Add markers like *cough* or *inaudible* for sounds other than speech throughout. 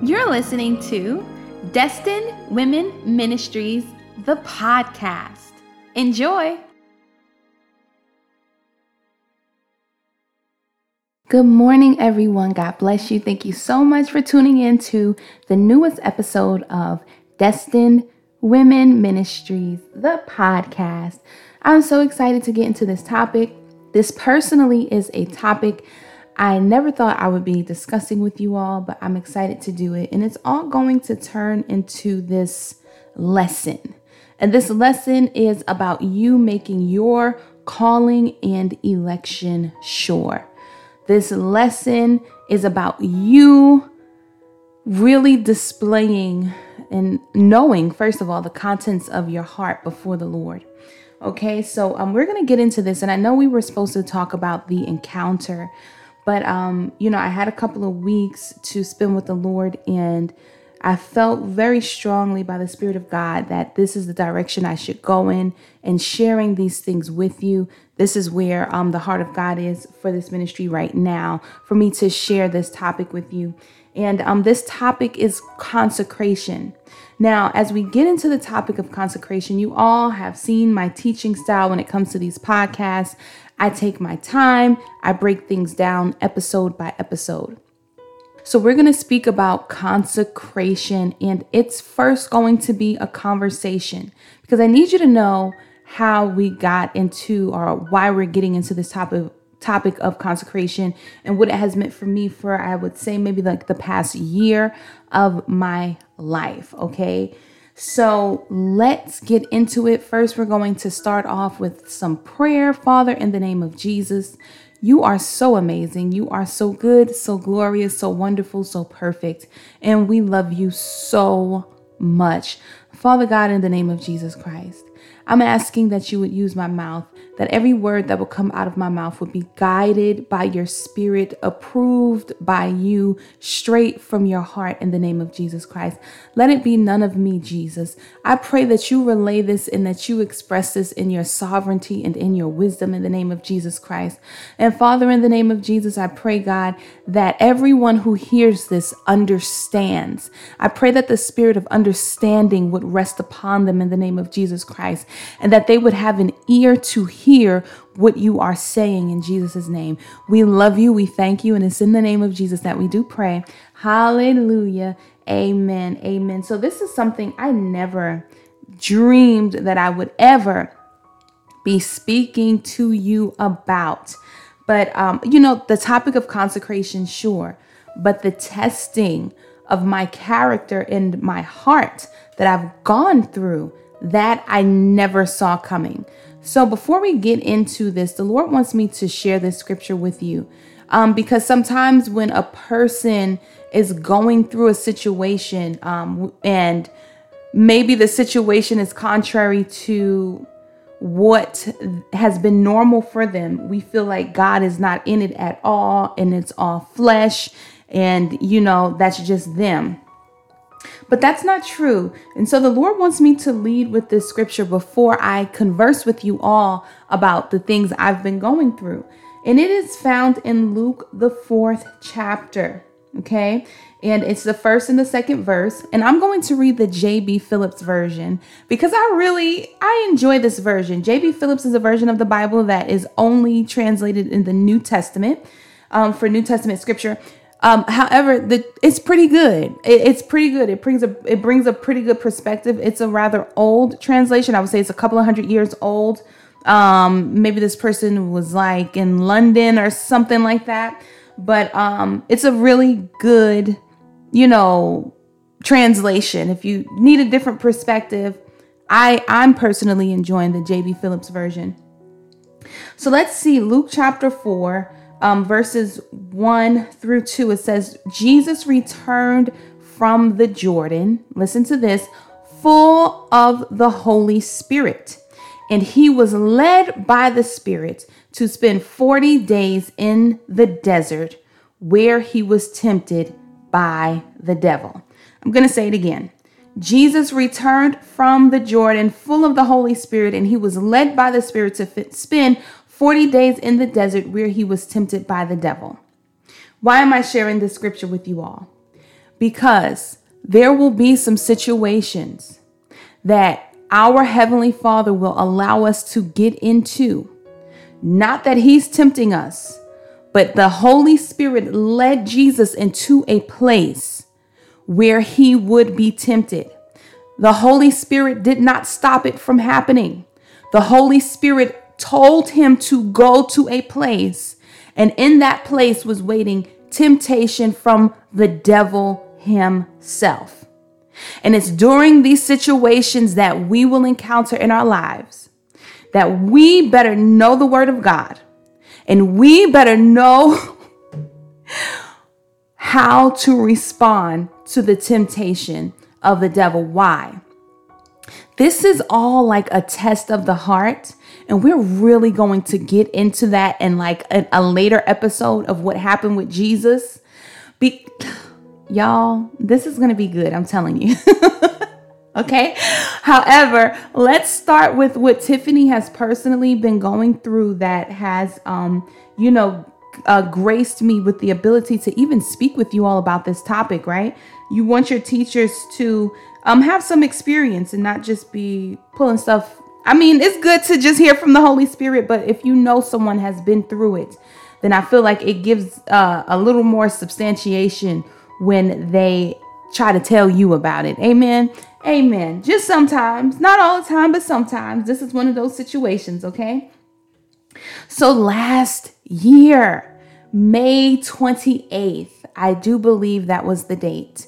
You're listening to Destined Women Ministries, the podcast. Enjoy. Good morning, everyone. God bless you. Thank you so much for tuning in to the newest episode of Destined Women Ministries, the podcast. I'm so excited to get into this topic. This personally is a topic I never thought I would be discussing with you all, but I'm excited to do it. And it's all going to turn into this lesson. And this lesson is about you making your calling and election sure. This lesson is about you really displaying and knowing, first of all, the contents of your heart before the Lord. Okay, so um, we're going to get into this. And I know we were supposed to talk about the encounter but um, you know, I had a couple of weeks to spend with the Lord and I felt very strongly by the Spirit of God that this is the direction I should go in and sharing these things with you. This is where um, the heart of God is for this ministry right now, for me to share this topic with you. And um, this topic is consecration. Now, as we get into the topic of consecration, you all have seen my teaching style when it comes to these podcasts. I take my time, I break things down episode by episode. So, we're going to speak about consecration, and it's first going to be a conversation because I need you to know how we got into or why we're getting into this topic topic of consecration and what it has meant for me for I would say maybe like the past year of my life, okay? So let's get into it. First, we're going to start off with some prayer. Father, in the name of Jesus, you are so amazing. You are so good, so glorious, so wonderful, so perfect. And we love you so much. Father God, in the name of Jesus Christ, I'm asking that you would use my mouth that every word that will come out of my mouth would be guided by your spirit, approved by you, straight from your heart in the name of Jesus Christ. Let it be none of me, Jesus. I pray that you relay this and that you express this in your sovereignty and in your wisdom in the name of Jesus Christ. And Father, in the name of Jesus, I pray, God, that everyone who hears this understands. I pray that the spirit of understanding would rest upon them in the name of Jesus Christ and that they would have an ear to hear hear what you are saying in Jesus' name. We love you. We thank you. And it's in the name of Jesus that we do pray. Hallelujah. Amen. Amen. So, this is something I never dreamed that I would ever be speaking to you about. But, um, you know, the topic of consecration, sure, but the testing of my character and my heart that I've gone through, that I never saw coming. So, before we get into this, the Lord wants me to share this scripture with you. Um, because sometimes when a person is going through a situation um, and maybe the situation is contrary to what has been normal for them, we feel like God is not in it at all and it's all flesh and, you know, that's just them. But that's not true. And so the Lord wants me to lead with this scripture before I converse with you all about the things I've been going through. And it is found in Luke, the fourth chapter. Okay. And it's the first and the second verse. And I'm going to read the J.B. Phillips version because I really I enjoy this version. J.B. Phillips is a version of the Bible that is only translated in the New Testament um, for New Testament scripture. Um, however, the it's pretty good. It, it's pretty good. It brings a it brings a pretty good perspective. It's a rather old translation. I would say it's a couple of hundred years old. Um, maybe this person was like in London or something like that. But um, it's a really good, you know, translation. If you need a different perspective, I I'm personally enjoying the JB Phillips version. So let's see Luke chapter 4 um, verses 1 through 2, it says, Jesus returned from the Jordan, listen to this, full of the Holy Spirit. And he was led by the Spirit to spend 40 days in the desert where he was tempted by the devil. I'm going to say it again. Jesus returned from the Jordan full of the Holy Spirit, and he was led by the Spirit to spend 40 days in the desert where he was tempted by the devil. Why am I sharing this scripture with you all? because there will be some situations that our Heavenly Father will allow us to get into. Not that He's tempting us, but the Holy Spirit led Jesus into a place where He would be tempted. The Holy Spirit did not stop it from happening. The Holy Spirit told him to go to a place, and in that place was waiting temptation from the devil himself. And it's during these situations that we will encounter in our lives that we better know the word of God and we better know *laughs* how to respond to the temptation of the devil. Why? This is all like a test of the heart. And we're really going to get into that in like a, a later episode of what happened with Jesus. Be- Y'all, this is going to be good. I'm telling you. *laughs* okay. However, let's start with what Tiffany has personally been going through that has, um, you know, uh, graced me with the ability to even speak with you all about this topic, right? You want your teachers to um, have some experience and not just be pulling stuff. I mean, it's good to just hear from the Holy Spirit, but if you know someone has been through it, then I feel like it gives uh, a little more substantiation when they try to tell you about it. Amen. Amen. Just sometimes, not all the time, but sometimes. This is one of those situations, okay? So last year, May 28th, I do believe that was the date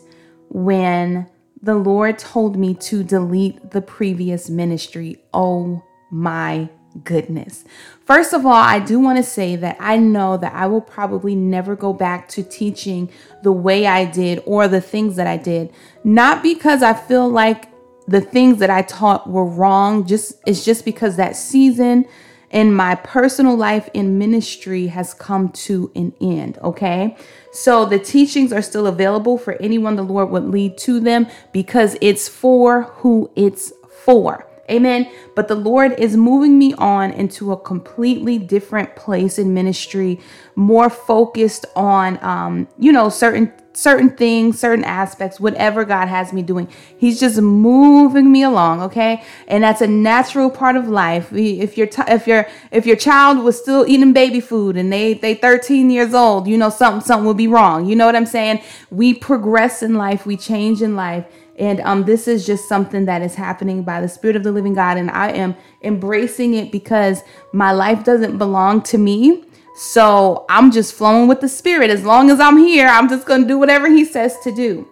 when the Lord told me to delete the previous ministry. Oh my goodness. First of all, I do want to say that I know that I will probably never go back to teaching the way I did or the things that I did. Not because I feel like the things that I taught were wrong, just it's just because that season in my personal life in ministry has come to an end, okay? So the teachings are still available for anyone the Lord would lead to them because it's for who it's for. Amen. But the Lord is moving me on into a completely different place in ministry, more focused on, um, you know, certain certain things, certain aspects, whatever God has me doing. He's just moving me along, okay? And that's a natural part of life. If your t- if your if your child was still eating baby food and they they 13 years old, you know something something will be wrong. You know what I'm saying? We progress in life, we change in life. And um, this is just something that is happening by the Spirit of the living God. And I am embracing it because my life doesn't belong to me. So I'm just flowing with the Spirit. As long as I'm here, I'm just going to do whatever He says to do.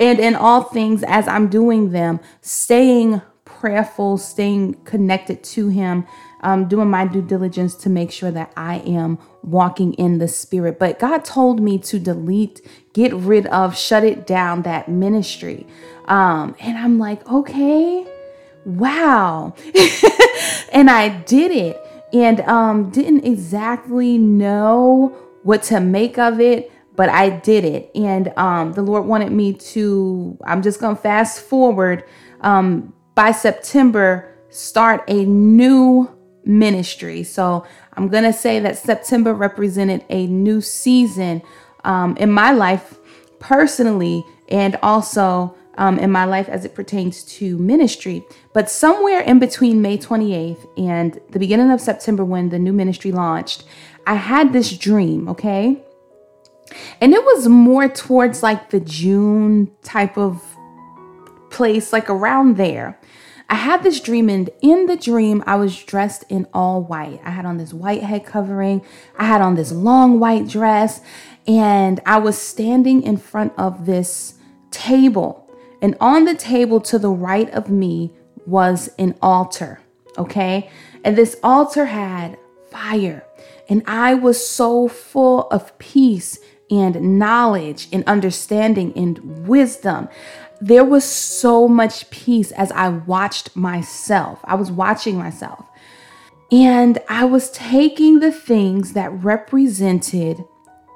And in all things, as I'm doing them, staying prayerful, staying connected to Him, um, doing my due diligence to make sure that I am walking in the Spirit. But God told me to delete, get rid of, shut it down, that ministry. Um, and I'm like, okay, wow. *laughs* and I did it and um, didn't exactly know what to make of it but I did it. And um, the Lord wanted me to, I'm just going to fast forward um, by September, start a new ministry. So I'm going to say that September represented a new season um, in my life personally and also um, in my life as it pertains to ministry. But somewhere in between May 28th and the beginning of September, when the new ministry launched, I had this dream, okay? And it was more towards like the June type of place, like around there. I had this dream, and in the dream, I was dressed in all white. I had on this white head covering, I had on this long white dress, and I was standing in front of this table. And on the table to the right of me was an altar, okay? And this altar had fire. And I was so full of peace and knowledge and understanding and wisdom there was so much peace as I watched myself. I was watching myself. And I was taking the things that represented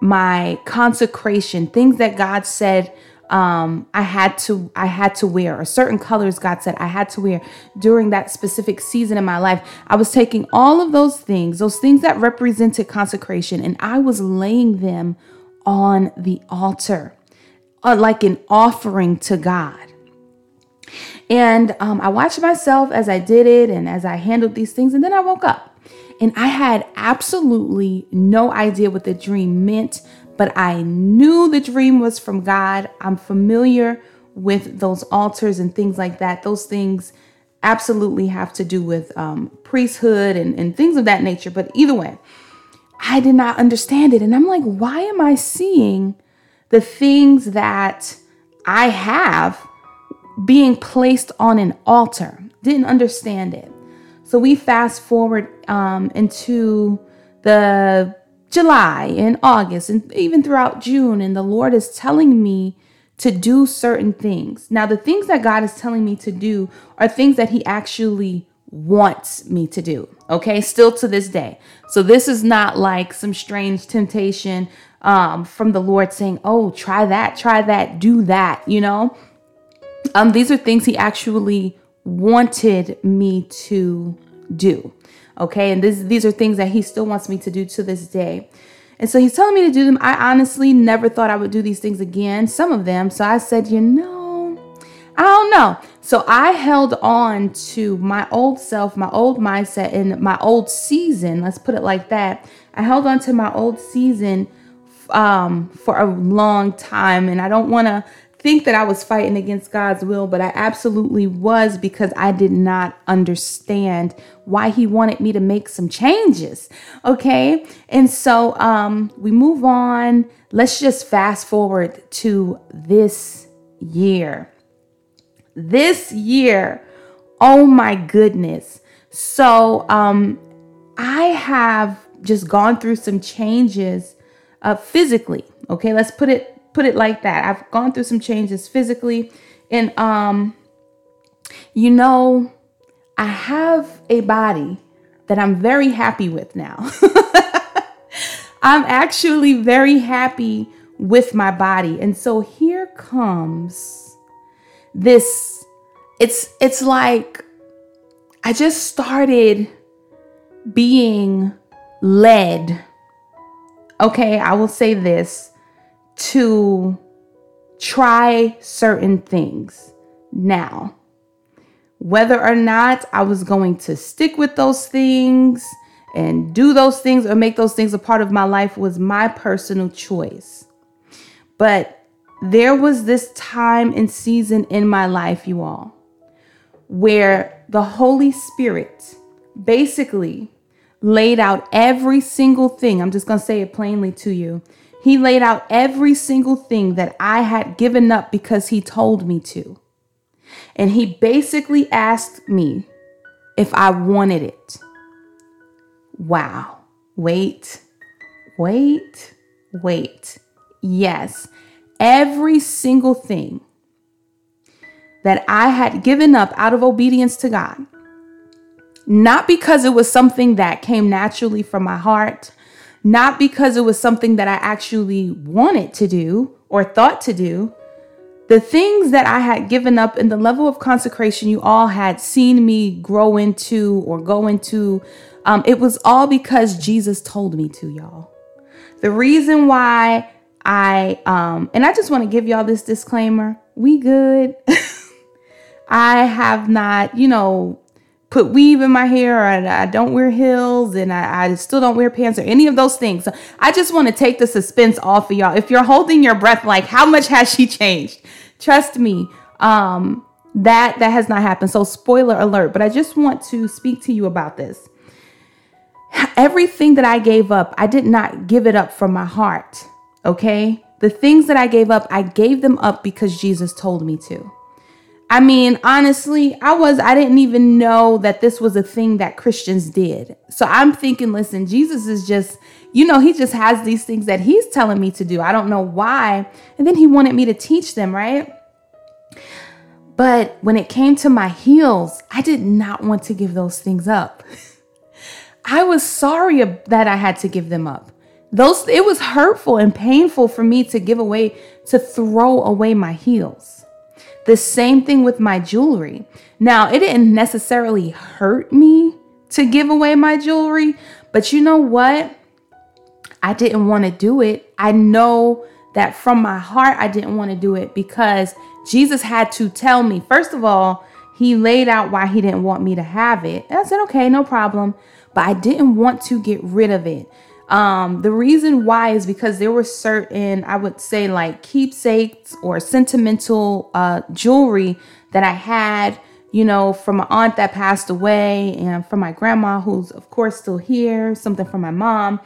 my consecration, things that God said um, I had to I had to wear, or certain colors God said I had to wear during that specific season in my life. I was taking all of those things, those things that represented consecration, and I was laying them on the altar uh, like an offering to God. And um, I watched myself as I did it and as I handled these things. And then I woke up and I had absolutely no idea what the dream meant, but I knew the dream was from God. I'm familiar with those altars and things like that. Those things absolutely have to do with um, priesthood and, and things of that nature. But either way, I did not understand it. And I'm like, why am I seeing the things that I have being placed on an altar? Didn't understand it. So we fast forward um, into the July and August and even throughout June, and the Lord is telling me to do certain things. Now, the things that God is telling me to do are things that He actually wants me to do. Okay, still to this day. So this is not like some strange temptation um, from the Lord saying, "Oh, try that, try that, do that." You know, um, these are things He actually wanted me to do. Okay, and this, these are things that He still wants me to do to this day. And so he's telling me to do them. I honestly never thought I would do these things again, some of them. So I said, you know, I don't know. So I held on to my old self, my old mindset, and my old season. Let's put it like that. I held on to my old season um, for a long time. And I don't want to think that I was fighting against God's will, but I absolutely was because I did not understand why He wanted me to make some changes. Okay. And so um, we move on. Let's just fast forward to this year. This year. Oh my goodness. So um, I have just gone through some changes uh, physically. Okay. Let's put it put it like that. I've gone through some changes physically and um you know, I have a body that I'm very happy with now. *laughs* I'm actually very happy with my body. And so here comes this it's it's like I just started being led. Okay, I will say this to try certain things now. Whether or not I was going to stick with those things and do those things or make those things a part of my life was my personal choice. But there was this time and season in my life, you all, where the Holy Spirit basically laid out every single thing. I'm just going to say it plainly to you he laid out every single thing that I had given up because he told me to. And he basically asked me if I wanted it. Wow. Wait, wait, wait. Yes, every single thing that I had given up out of obedience to God, not because it was something that came naturally from my heart, not because it was something that I actually wanted to do or thought to do. The things that I had given up and the level of consecration you all had seen me grow into or go into, um, it was all because Jesus told me to, y'all. The reason why I, um, and I just want to give y'all this disclaimer we good. *laughs* I have not, you know, put weave in my hair or I, don't wear heels and I, I, still don't wear pants or any of those things. So I just want to take the suspense off of y'all. If you're holding your breath, like how much has she changed? Trust me, um, that that has not happened. So spoiler alert, but I just want to speak to you about this. Everything that I gave up, I did not give it up from my heart. Okay? The things that I gave up, I gave them up because Jesus told me to. I mean, honestly, I was, I didn't even know that this was a thing that Christians did. So I'm thinking, listen, Jesus is just, you know, he just has these things that he's telling me to do. I don't know why. And then he wanted me to teach them, right? But when it came to my heels, I did not want to give those things up. *laughs* I was sorry that I had to give them up. Those it was hurtful and painful for me to give away to throw away my heels. The same thing with my jewelry. Now, it didn't necessarily hurt me to give away my jewelry, but you know what? I didn't want to do it. I know that from my heart, I didn't want to do it because Jesus had to tell me, first of all, he laid out why he didn't want me to have it. And I said, okay, no problem. But I didn't want to get rid of it. Um, the reason why is because there were certain, I would say, like keepsakes or sentimental uh, jewelry that I had, you know, from my aunt that passed away and from my grandma, who's, of course, still here, something from my mom.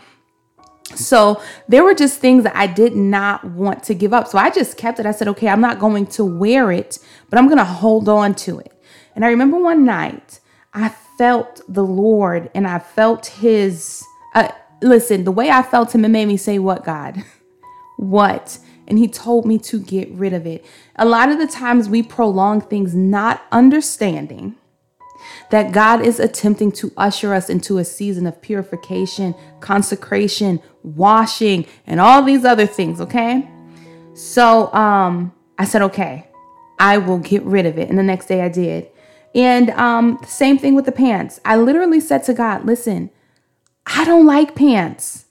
So there were just things that I did not want to give up. So I just kept it. I said, okay, I'm not going to wear it, but I'm going to hold on to it. And I remember one night I felt the Lord and I felt his, uh, listen, the way I felt him, it made me say, What, God? *laughs* what? And he told me to get rid of it. A lot of the times we prolong things not understanding that God is attempting to usher us into a season of purification, consecration, washing, and all these other things, okay? So um I said, okay, I will get rid of it. And the next day I did. And um, same thing with the pants. I literally said to God, listen, I don't like pants.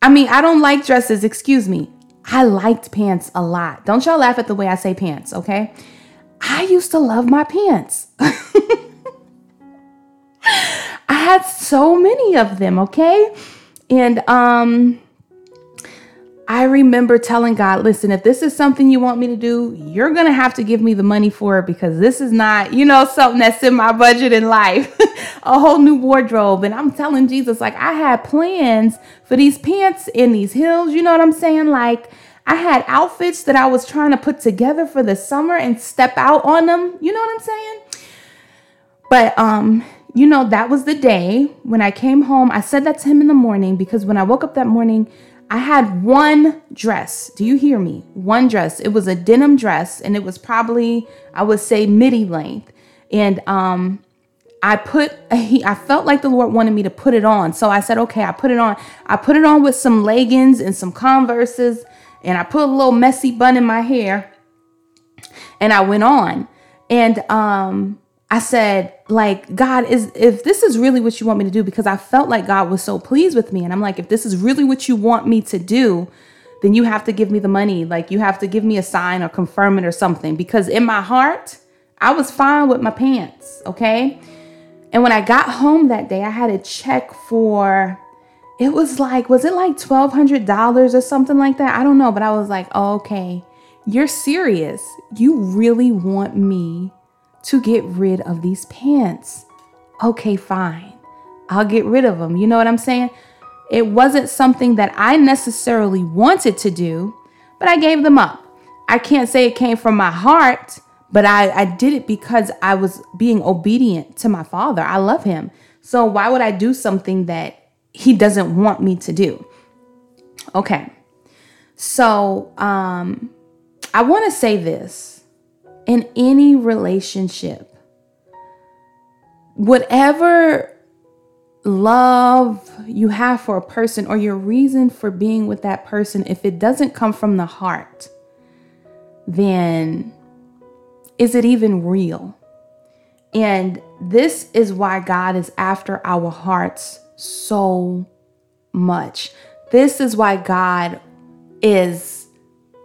I mean, I don't like dresses, excuse me. I liked pants a lot. Don't y'all laugh at the way I say pants, okay? I used to love my pants. *laughs* I had so many of them, okay? And um I remember telling God, listen, if this is something you want me to do, you're going to have to give me the money for it because this is not, you know, something that's in my budget in life. *laughs* a whole new wardrobe. And I'm telling Jesus, like, I had plans for these pants in these heels. You know what I'm saying? Like, I had outfits that I was trying to put together for the summer and step out on them. You know what I'm saying? But, um, you know, that was the day when I came home. I said that to him in the morning because when I woke up that morning, I had one dress. Do you hear me? One dress. It was a denim dress and it was probably I would say midi length. And um I put *laughs* he I felt like the Lord wanted me to put it on. So I said, "Okay, I put it on. I put it on with some leggings and some Converses and I put a little messy bun in my hair and I went on. And um I said, like, God, is if this is really what you want me to do, because I felt like God was so pleased with me. And I'm like, if this is really what you want me to do, then you have to give me the money. Like, you have to give me a sign or confirm it or something. Because in my heart, I was fine with my pants. Okay. And when I got home that day, I had a check for, it was like, was it like $1,200 or something like that? I don't know. But I was like, oh, okay, you're serious. You really want me to get rid of these pants. Okay, fine. I'll get rid of them. You know what I'm saying? It wasn't something that I necessarily wanted to do, but I gave them up. I can't say it came from my heart, but I, I did it because I was being obedient to my father. I love him. So why would I do something that he doesn't want me to do? Okay. So um I want to say this in any relationship, whatever love you have for a person or your reason for being with that person, if it doesn't come from the heart, then is it even real? And this is why God is after our hearts so much. This is why God is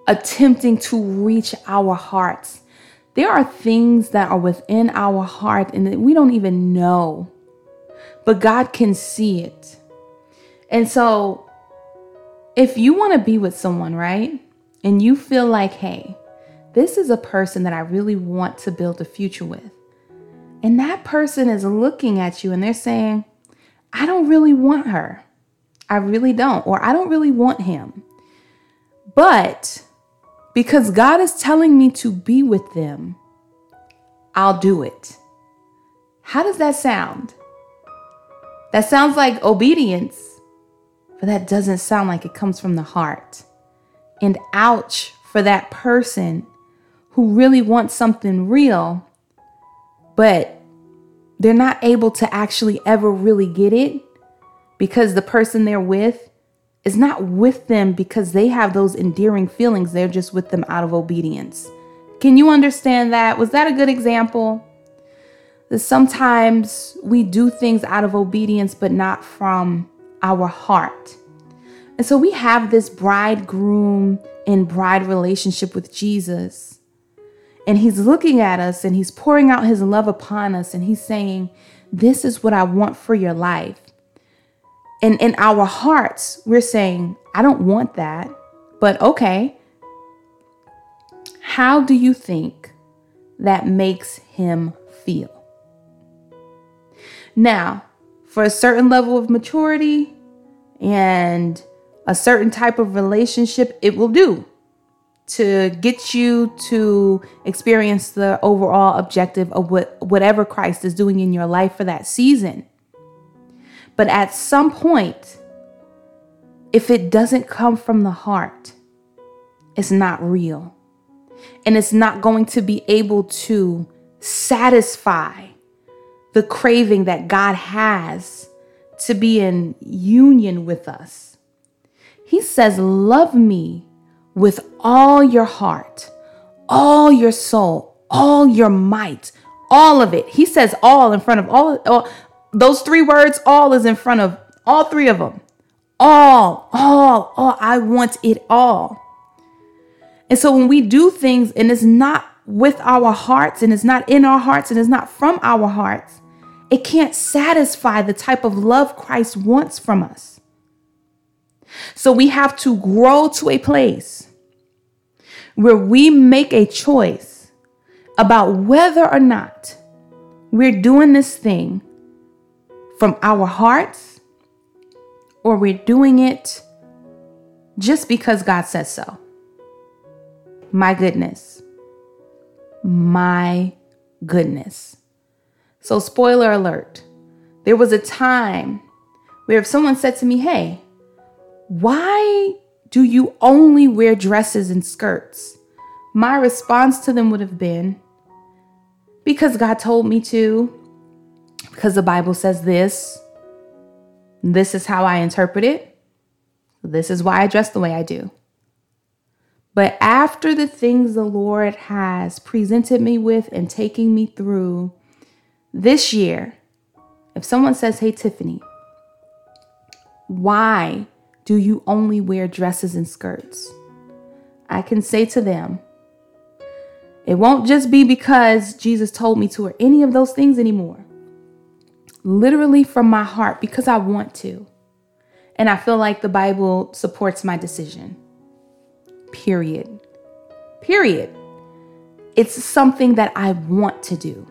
attempting to reach our hearts there are things that are within our heart and that we don't even know, but God can see it. And so, if you want to be with someone, right, and you feel like, hey, this is a person that I really want to build a future with, and that person is looking at you and they're saying, I don't really want her. I really don't. Or I don't really want him. But because God is telling me to be with them, I'll do it. How does that sound? That sounds like obedience, but that doesn't sound like it comes from the heart. And ouch for that person who really wants something real, but they're not able to actually ever really get it because the person they're with is not with them because they have those endearing feelings. They're just with them out of obedience. Can you understand that? Was that a good example? That sometimes we do things out of obedience, but not from our heart. And so we have this bridegroom and bride relationship with Jesus. And he's looking at us and he's pouring out his love upon us and he's saying, This is what I want for your life. And in our hearts, we're saying, I don't want that, but okay. How do you think that makes him feel? Now, for a certain level of maturity and a certain type of relationship, it will do to get you to experience the overall objective of what whatever Christ is doing in your life for that season. But at some point, if it doesn't come from the heart, it's not real. And it's not going to be able to satisfy the craving that God has to be in union with us. He says, Love me with all your heart, all your soul, all your might, all of it. He says all in front of all, all those three words, all is in front of all three of them. All, all, all. I want it all. And so when we do things and it's not with our hearts and it's not in our hearts and it's not from our hearts, it can't satisfy the type of love Christ wants from us. So we have to grow to a place where we make a choice about whether or not we're doing this thing from our hearts or we're doing it just because God says so. My goodness. My goodness. So, spoiler alert, there was a time where if someone said to me, Hey, why do you only wear dresses and skirts? My response to them would have been, Because God told me to, because the Bible says this. This is how I interpret it. This is why I dress the way I do. But after the things the Lord has presented me with and taking me through this year, if someone says, Hey, Tiffany, why do you only wear dresses and skirts? I can say to them, it won't just be because Jesus told me to or any of those things anymore literally from my heart because I want to. And I feel like the Bible supports my decision. Period. Period. It's something that I want to do.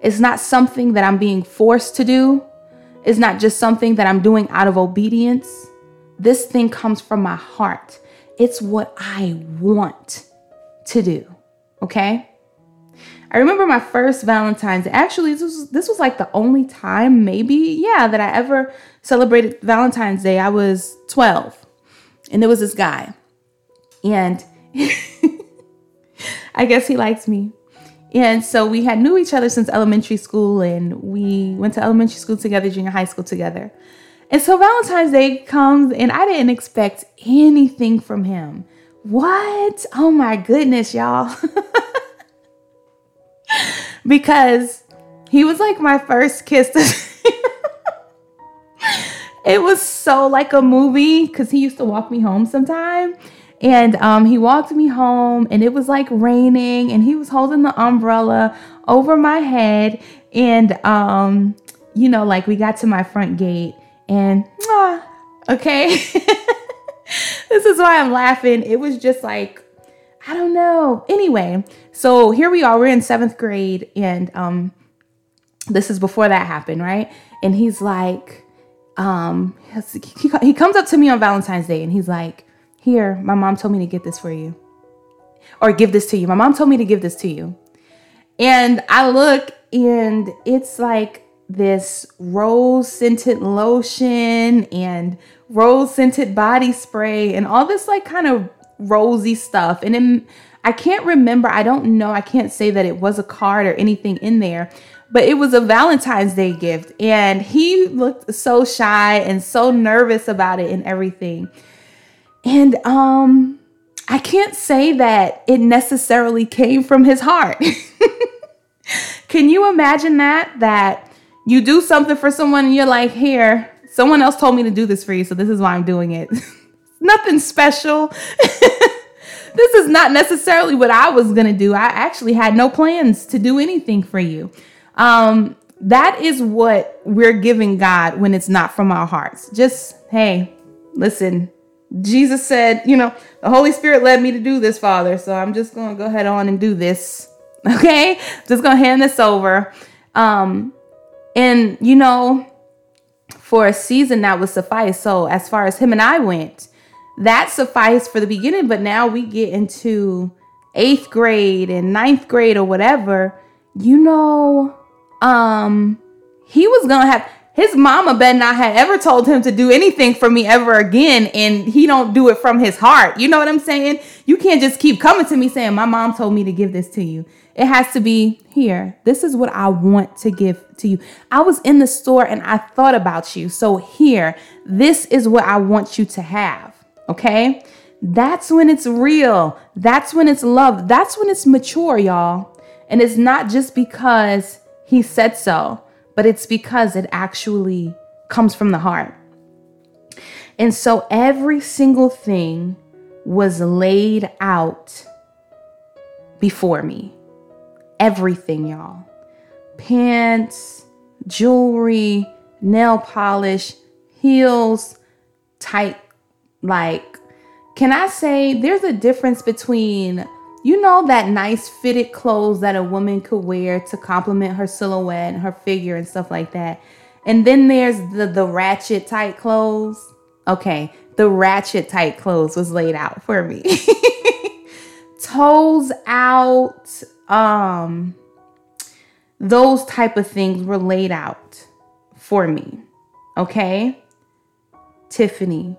It's not something that I'm being forced to do. It's not just something that I'm doing out of obedience. This thing comes from my heart. It's what I want to do. Okay? I remember my first Valentine's. Actually, this was this was like the only time, maybe, yeah, that I ever celebrated Valentine's Day. I was 12, and there was this guy, and *laughs* I guess he likes me. And so we had knew each other since elementary school, and we went to elementary school together, junior high school together. And so Valentine's Day comes, and I didn't expect anything from him. What? Oh my goodness, y'all. *laughs* because he was like my first kiss. *laughs* it was so like a movie because he used to walk me home sometime. And um, he walked me home, and it was like raining, and he was holding the umbrella over my head. And, um, you know, like we got to my front gate, and ah, okay. *laughs* this is why I'm laughing. It was just like I don't know. Anyway, so here we are. We're in seventh grade, and um, this is before that happened, right? And he's like, um, he, he comes up to me on Valentine's Day, and he's like, "Here, my mom told me to get this for you, or give this to you. My mom told me to give this to you." And I look, and it's like this rose scented lotion and rose scented body spray and all this like kind of rosy stuff. And then I can't remember, I don't know, I can't say that it was a card or anything in there, but it was a Valentine's Day gift. And he looked so shy and so nervous about it and everything. And um I can't say that it necessarily came from his heart. *laughs* Can you imagine that? That you do something for someone and you're like, here, someone else told me to do this for you, so this is why I'm doing it. *laughs* nothing special. *laughs* this is not necessarily what I was going to do. I actually had no plans to do anything for you. Um, that is what we're giving God when it's not from our hearts. Just, hey, listen, Jesus said, you know, the Holy Spirit led me to do this, Father. So I'm just going to go ahead on and do this. *laughs* Okay. Just going to hand this over. Um, and, you know, for a season that would suffice. So as far as him and I went, that sufficed for the beginning. But now we get into eighth grade and ninth grade or whatever. You know, um, he was gonna have his mama bet not had ever told him to do anything for me ever again, and he don't do it from his heart. You know what I'm saying? You can't just keep coming to me saying, My mom told me to give this to you. It has to be here. This is what I want to give to you. I was in the store and I thought about you. So here, this is what I want you to have. Okay? That's when it's real. That's when it's love. That's when it's mature, y'all. And it's not just because he said so, but it's because it actually comes from the heart. And so every single thing was laid out before me. Everything, y'all. Pants, jewelry, nail polish, heels, tight, like, can I say there's a difference between you know that nice fitted clothes that a woman could wear to complement her silhouette and her figure and stuff like that. And then there's the the ratchet tight clothes. Okay, the ratchet tight clothes was laid out for me. *laughs* Toes out, um those type of things were laid out for me. Okay? Tiffany,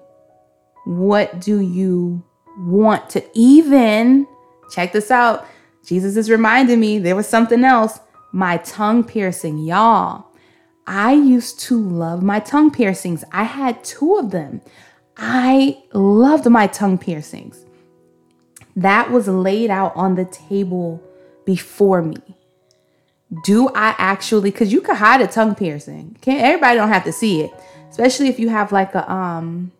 what do you want to even Check this out. Jesus is reminding me there was something else. My tongue piercing, y'all. I used to love my tongue piercings. I had two of them. I loved my tongue piercings. That was laid out on the table before me. Do I actually cuz you could hide a tongue piercing. Can't everybody don't have to see it, especially if you have like a um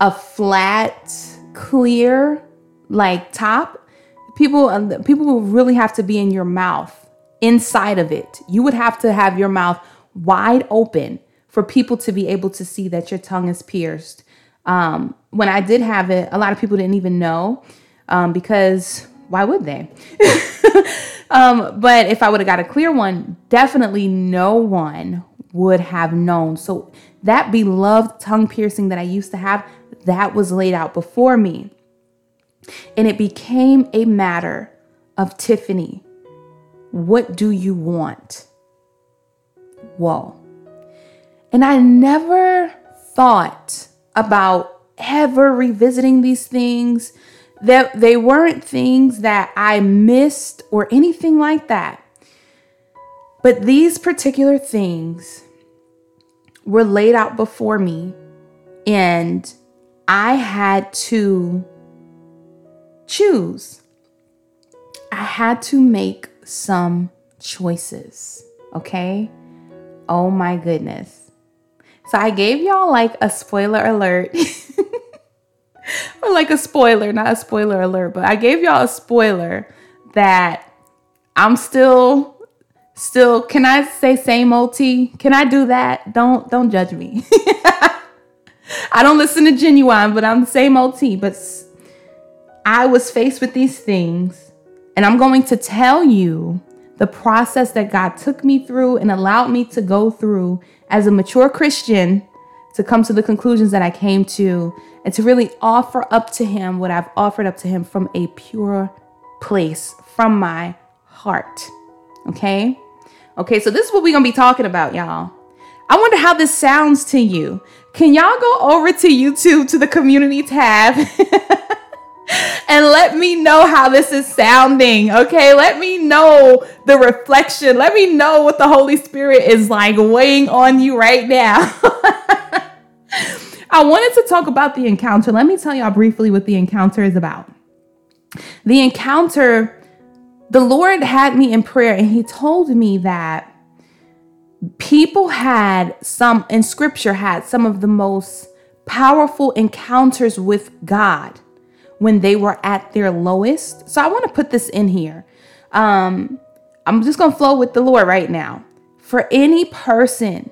a flat clear like top people um, people will really have to be in your mouth inside of it. You would have to have your mouth wide open for people to be able to see that your tongue is pierced. Um, when i did have it a lot of people didn't even know um, because why would they? *laughs* Um, but if i would have got a clear one definitely no one would have known. So that beloved tongue piercing that i used to have that was laid out before me and it became a matter of Tiffany, what do you want? Whoa. And I never thought about ever revisiting these things. That they weren't things that I missed or anything like that. But these particular things were laid out before me, and I had to choose. I had to make some choices, okay? Oh my goodness. So I gave y'all like a spoiler alert. or *laughs* like a spoiler, not a spoiler alert, but I gave y'all a spoiler that I'm still still can I say same old T? Can I do that? Don't don't judge me. *laughs* I don't listen to Ginuwine, but I'm the same old T, but I was faced with these things, and I'm going to tell you the process that God took me through and allowed me to go through as a mature Christian to come to the conclusions that I came to and to really offer up to Him what I've offered up to Him from a pure place, from my heart. Okay? Okay, so this is what we're gonna be talking about, y'all. I wonder how this sounds to you. Can y'all go over to YouTube to the community tab? *laughs* and let me know how this is sounding. Okay, let me know the reflection. Let me know what the Holy Spirit is like weighing on you right now. *laughs* I wanted to talk about the encounter. Let me tell y'all briefly what the encounter is about. The encounter, the Lord had me in prayer and He told me that people had some, in scripture, had some of the most powerful encounters with God when they were at their lowest. So I want to put this in here. Um, I'm just going to flow with the Lord right now. For any person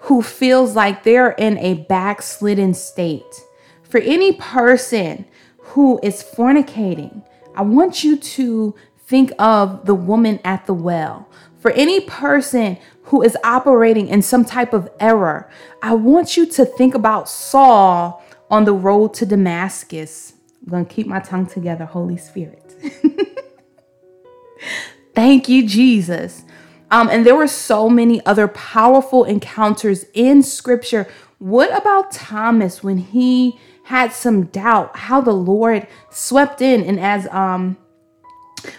who feels like they're in a backslidden state, for any person who is fornicating, I want you to think of the woman at the well. For any person who is operating in some type of error, I want you to think about Saul on the road to Damascus. I'm going to keep my tongue together, Holy Spirit. *laughs* Thank you, Jesus. Um, and there were so many other powerful encounters in scripture. What about Thomas when he had some doubt, how the Lord swept in? And as um,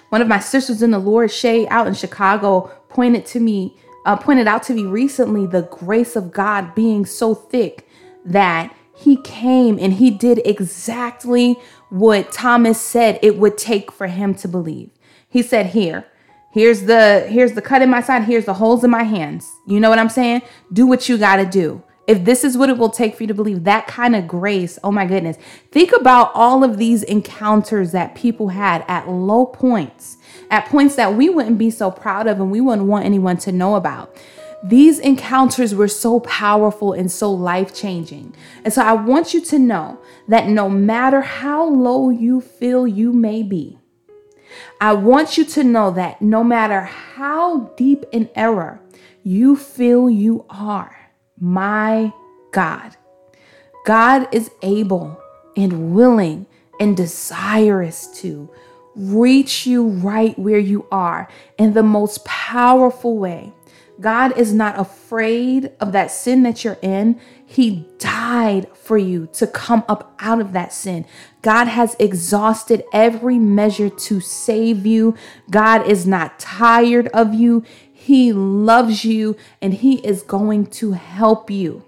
one of my sisters in the Lord, Shay, out in Chicago, pointed to me, uh, pointed out to me recently, the grace of God being so thick that he came and he did exactly what Thomas said it would take for him to believe. He said, "Here, here's the here's the cut in my side, here's the holes in my hands. You know what I'm saying? Do what you got to do." If this is what it will take for you to believe that kind of grace, oh my goodness. Think about all of these encounters that people had at low points, at points that we wouldn't be so proud of and we wouldn't want anyone to know about. These encounters were so powerful and so life changing. And so I want you to know that no matter how low you feel you may be, I want you to know that no matter how deep in error you feel you are, my God, God is able and willing and desirous to reach you right where you are in the most powerful way God is not afraid of that sin that you're in. He died for you to come up out of that sin. God has exhausted every measure to save you. God is not tired of you. He loves you and He is going to help you.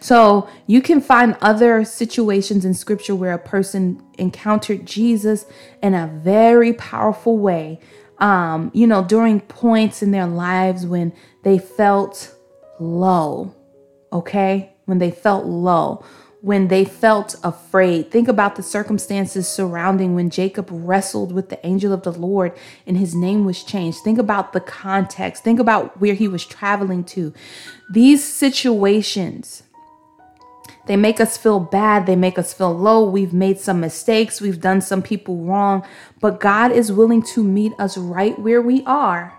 So you can find other situations in scripture where a person encountered Jesus in a very powerful way um, you know, during points in their lives when they felt low, okay? When they felt low, when they felt afraid. Think about the circumstances surrounding when Jacob wrestled with the angel of the Lord and his name was changed. Think about the context. Think about where he was traveling to. These situations they make us feel bad. They make us feel low. We've made some mistakes. We've done some people wrong. But God is willing to meet us right where we are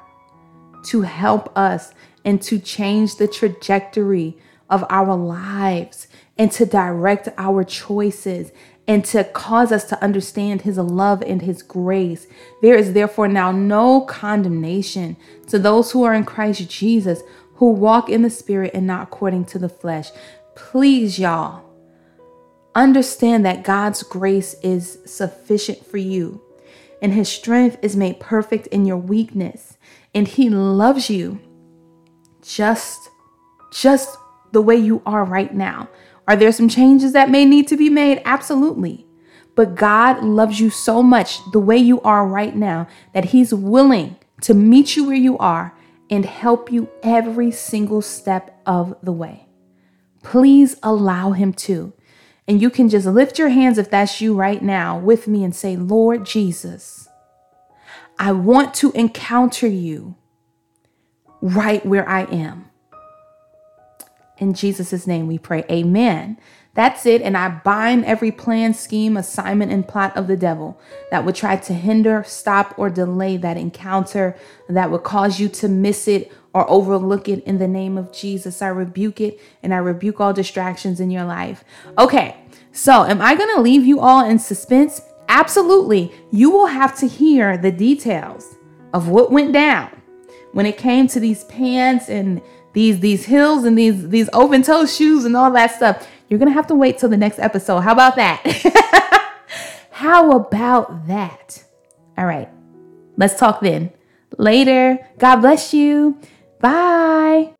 to help us and to change the trajectory of our lives and to direct our choices and to cause us to understand his love and his grace. There is therefore now no condemnation to those who are in Christ Jesus, who walk in the spirit and not according to the flesh. Please, y'all, understand that God's grace is sufficient for you, and His strength is made perfect in your weakness, and He loves you just, just the way you are right now. Are there some changes that may need to be made? Absolutely. But God loves you so much the way you are right now that He's willing to meet you where you are and help you every single step of the way. Please allow Him to. And you can just lift your hands if that's you right now with me and say, Lord Jesus, I want to encounter you right where I am. In Jesus' name we pray. Amen. That's it. And I bind every plan, scheme, assignment, and plot of the devil that would try to hinder, stop, or delay that encounter that would cause you to miss it or overlook it in the name of Jesus. I rebuke it and I rebuke all distractions in your life. Okay, so am I going to leave you all in suspense? Absolutely. You will have to hear the details of what went down when it came to these pants and these these heels and these these open toe shoes and all that stuff. You're to have to wait till the next episode. How about that? *laughs* How about that? All right. Let's talk then. Later. God bless you. Bye.